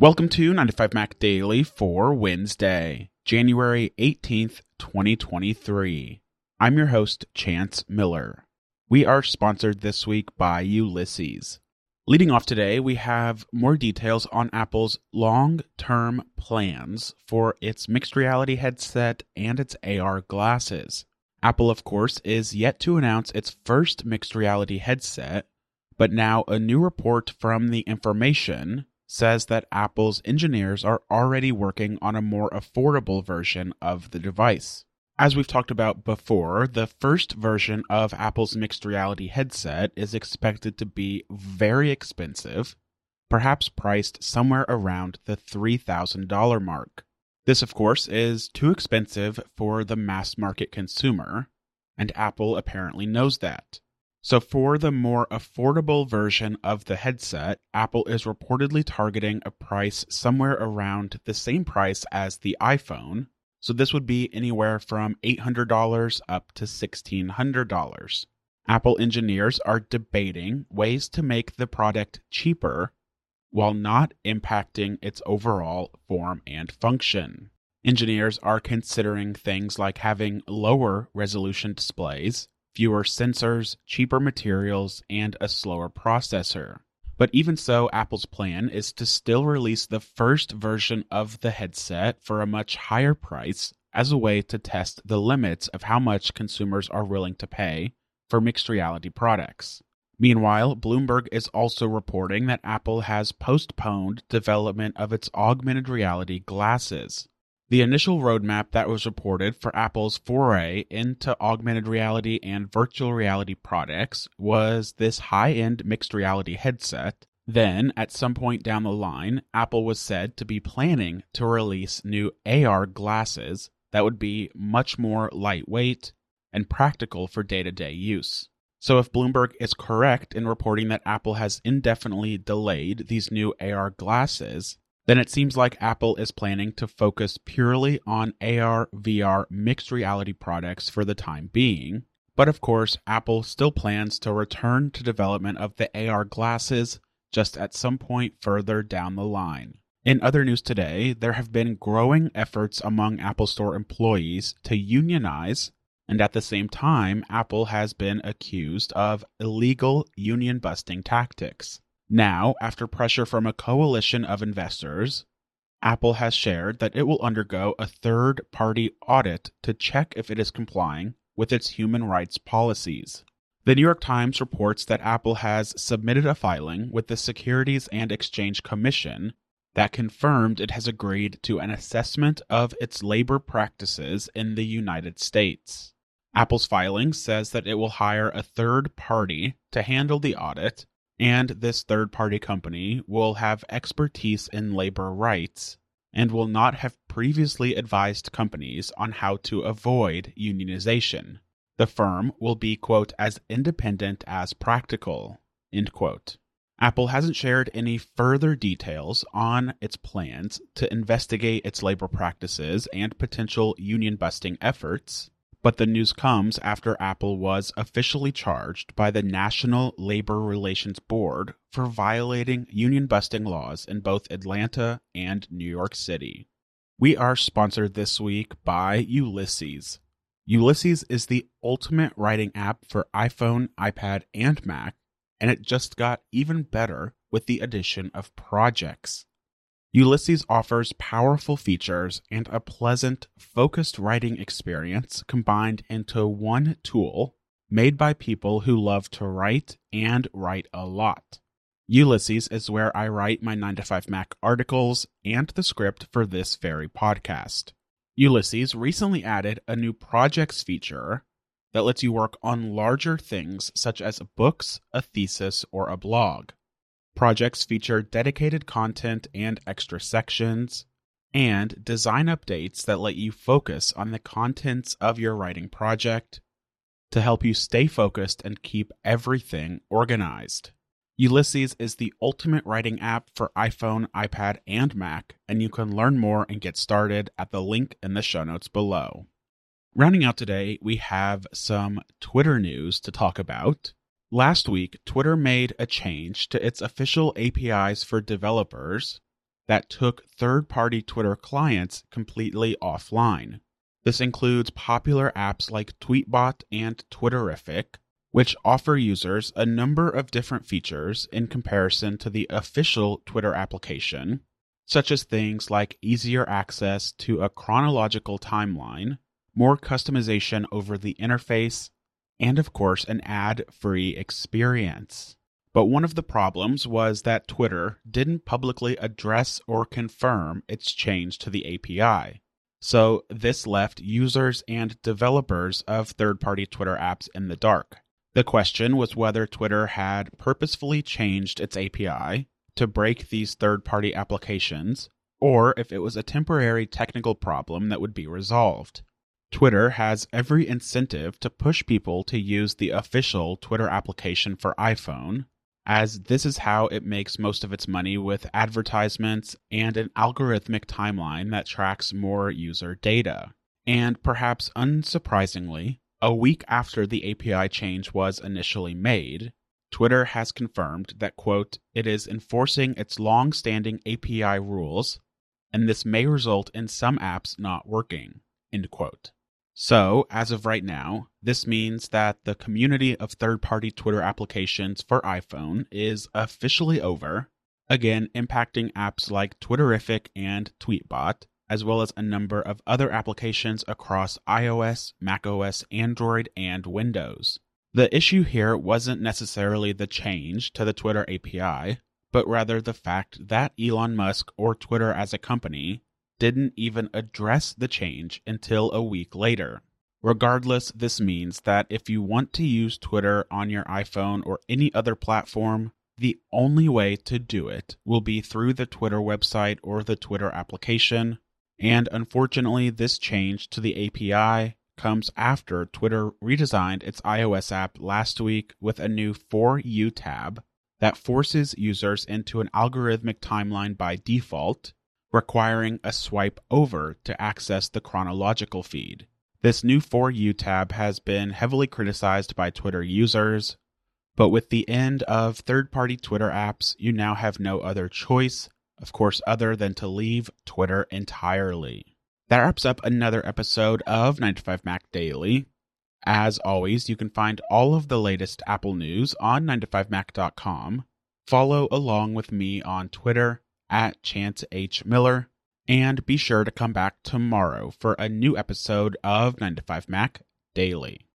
Welcome to 9to5Mac Daily for Wednesday, January 18th, 2023. I'm your host, Chance Miller. We are sponsored this week by Ulysses. Leading off today, we have more details on Apple's long term plans for its mixed reality headset and its AR glasses. Apple, of course, is yet to announce its first mixed reality headset, but now a new report from The Information says that Apple's engineers are already working on a more affordable version of the device. As we've talked about before, the first version of Apple's mixed reality headset is expected to be very expensive, perhaps priced somewhere around the $3,000 mark. This, of course, is too expensive for the mass market consumer, and Apple apparently knows that. So, for the more affordable version of the headset, Apple is reportedly targeting a price somewhere around the same price as the iPhone. So, this would be anywhere from $800 up to $1,600. Apple engineers are debating ways to make the product cheaper while not impacting its overall form and function. Engineers are considering things like having lower resolution displays fewer sensors, cheaper materials, and a slower processor. But even so, Apple's plan is to still release the first version of the headset for a much higher price as a way to test the limits of how much consumers are willing to pay for mixed reality products. Meanwhile, Bloomberg is also reporting that Apple has postponed development of its augmented reality glasses. The initial roadmap that was reported for Apple's foray into augmented reality and virtual reality products was this high end mixed reality headset. Then, at some point down the line, Apple was said to be planning to release new AR glasses that would be much more lightweight and practical for day to day use. So, if Bloomberg is correct in reporting that Apple has indefinitely delayed these new AR glasses, then it seems like Apple is planning to focus purely on AR, VR, mixed reality products for the time being. But of course, Apple still plans to return to development of the AR glasses just at some point further down the line. In other news today, there have been growing efforts among Apple Store employees to unionize, and at the same time, Apple has been accused of illegal union busting tactics. Now, after pressure from a coalition of investors, Apple has shared that it will undergo a third party audit to check if it is complying with its human rights policies. The New York Times reports that Apple has submitted a filing with the Securities and Exchange Commission that confirmed it has agreed to an assessment of its labor practices in the United States. Apple's filing says that it will hire a third party to handle the audit and this third party company will have expertise in labor rights and will not have previously advised companies on how to avoid unionization. The firm will be, quote, as independent as practical, end quote. Apple hasn't shared any further details on its plans to investigate its labor practices and potential union busting efforts, but the news comes after Apple was officially charged by the National Labor Relations Board for violating union busting laws in both Atlanta and New York City. We are sponsored this week by Ulysses. Ulysses is the ultimate writing app for iPhone, iPad, and Mac, and it just got even better with the addition of projects. Ulysses offers powerful features and a pleasant, focused writing experience combined into one tool made by people who love to write and write a lot. Ulysses is where I write my 9 to 5 Mac articles and the script for this very podcast. Ulysses recently added a new projects feature that lets you work on larger things such as books, a thesis, or a blog. Projects feature dedicated content and extra sections, and design updates that let you focus on the contents of your writing project to help you stay focused and keep everything organized. Ulysses is the ultimate writing app for iPhone, iPad, and Mac, and you can learn more and get started at the link in the show notes below. Rounding out today, we have some Twitter news to talk about. Last week, Twitter made a change to its official APIs for developers that took third party Twitter clients completely offline. This includes popular apps like Tweetbot and Twitterrific, which offer users a number of different features in comparison to the official Twitter application, such as things like easier access to a chronological timeline, more customization over the interface, and of course, an ad free experience. But one of the problems was that Twitter didn't publicly address or confirm its change to the API. So this left users and developers of third party Twitter apps in the dark. The question was whether Twitter had purposefully changed its API to break these third party applications, or if it was a temporary technical problem that would be resolved. Twitter has every incentive to push people to use the official Twitter application for iPhone, as this is how it makes most of its money with advertisements and an algorithmic timeline that tracks more user data. And perhaps unsurprisingly, a week after the API change was initially made, Twitter has confirmed that, quote, it is enforcing its long standing API rules, and this may result in some apps not working, end quote. So, as of right now, this means that the community of third party Twitter applications for iPhone is officially over, again, impacting apps like Twitterrific and Tweetbot, as well as a number of other applications across iOS, macOS, Android, and Windows. The issue here wasn't necessarily the change to the Twitter API, but rather the fact that Elon Musk or Twitter as a company didn't even address the change until a week later. Regardless, this means that if you want to use Twitter on your iPhone or any other platform, the only way to do it will be through the Twitter website or the Twitter application. And unfortunately, this change to the API comes after Twitter redesigned its iOS app last week with a new For You tab that forces users into an algorithmic timeline by default requiring a swipe over to access the chronological feed. This new For You tab has been heavily criticized by Twitter users, but with the end of third party Twitter apps, you now have no other choice, of course, other than to leave Twitter entirely. That wraps up another episode of 9to5Mac Daily. As always, you can find all of the latest Apple news on 9to5mac.com. Follow along with me on Twitter at Chance H. Miller. And be sure to come back tomorrow for a new episode of 9 to 5 Mac Daily.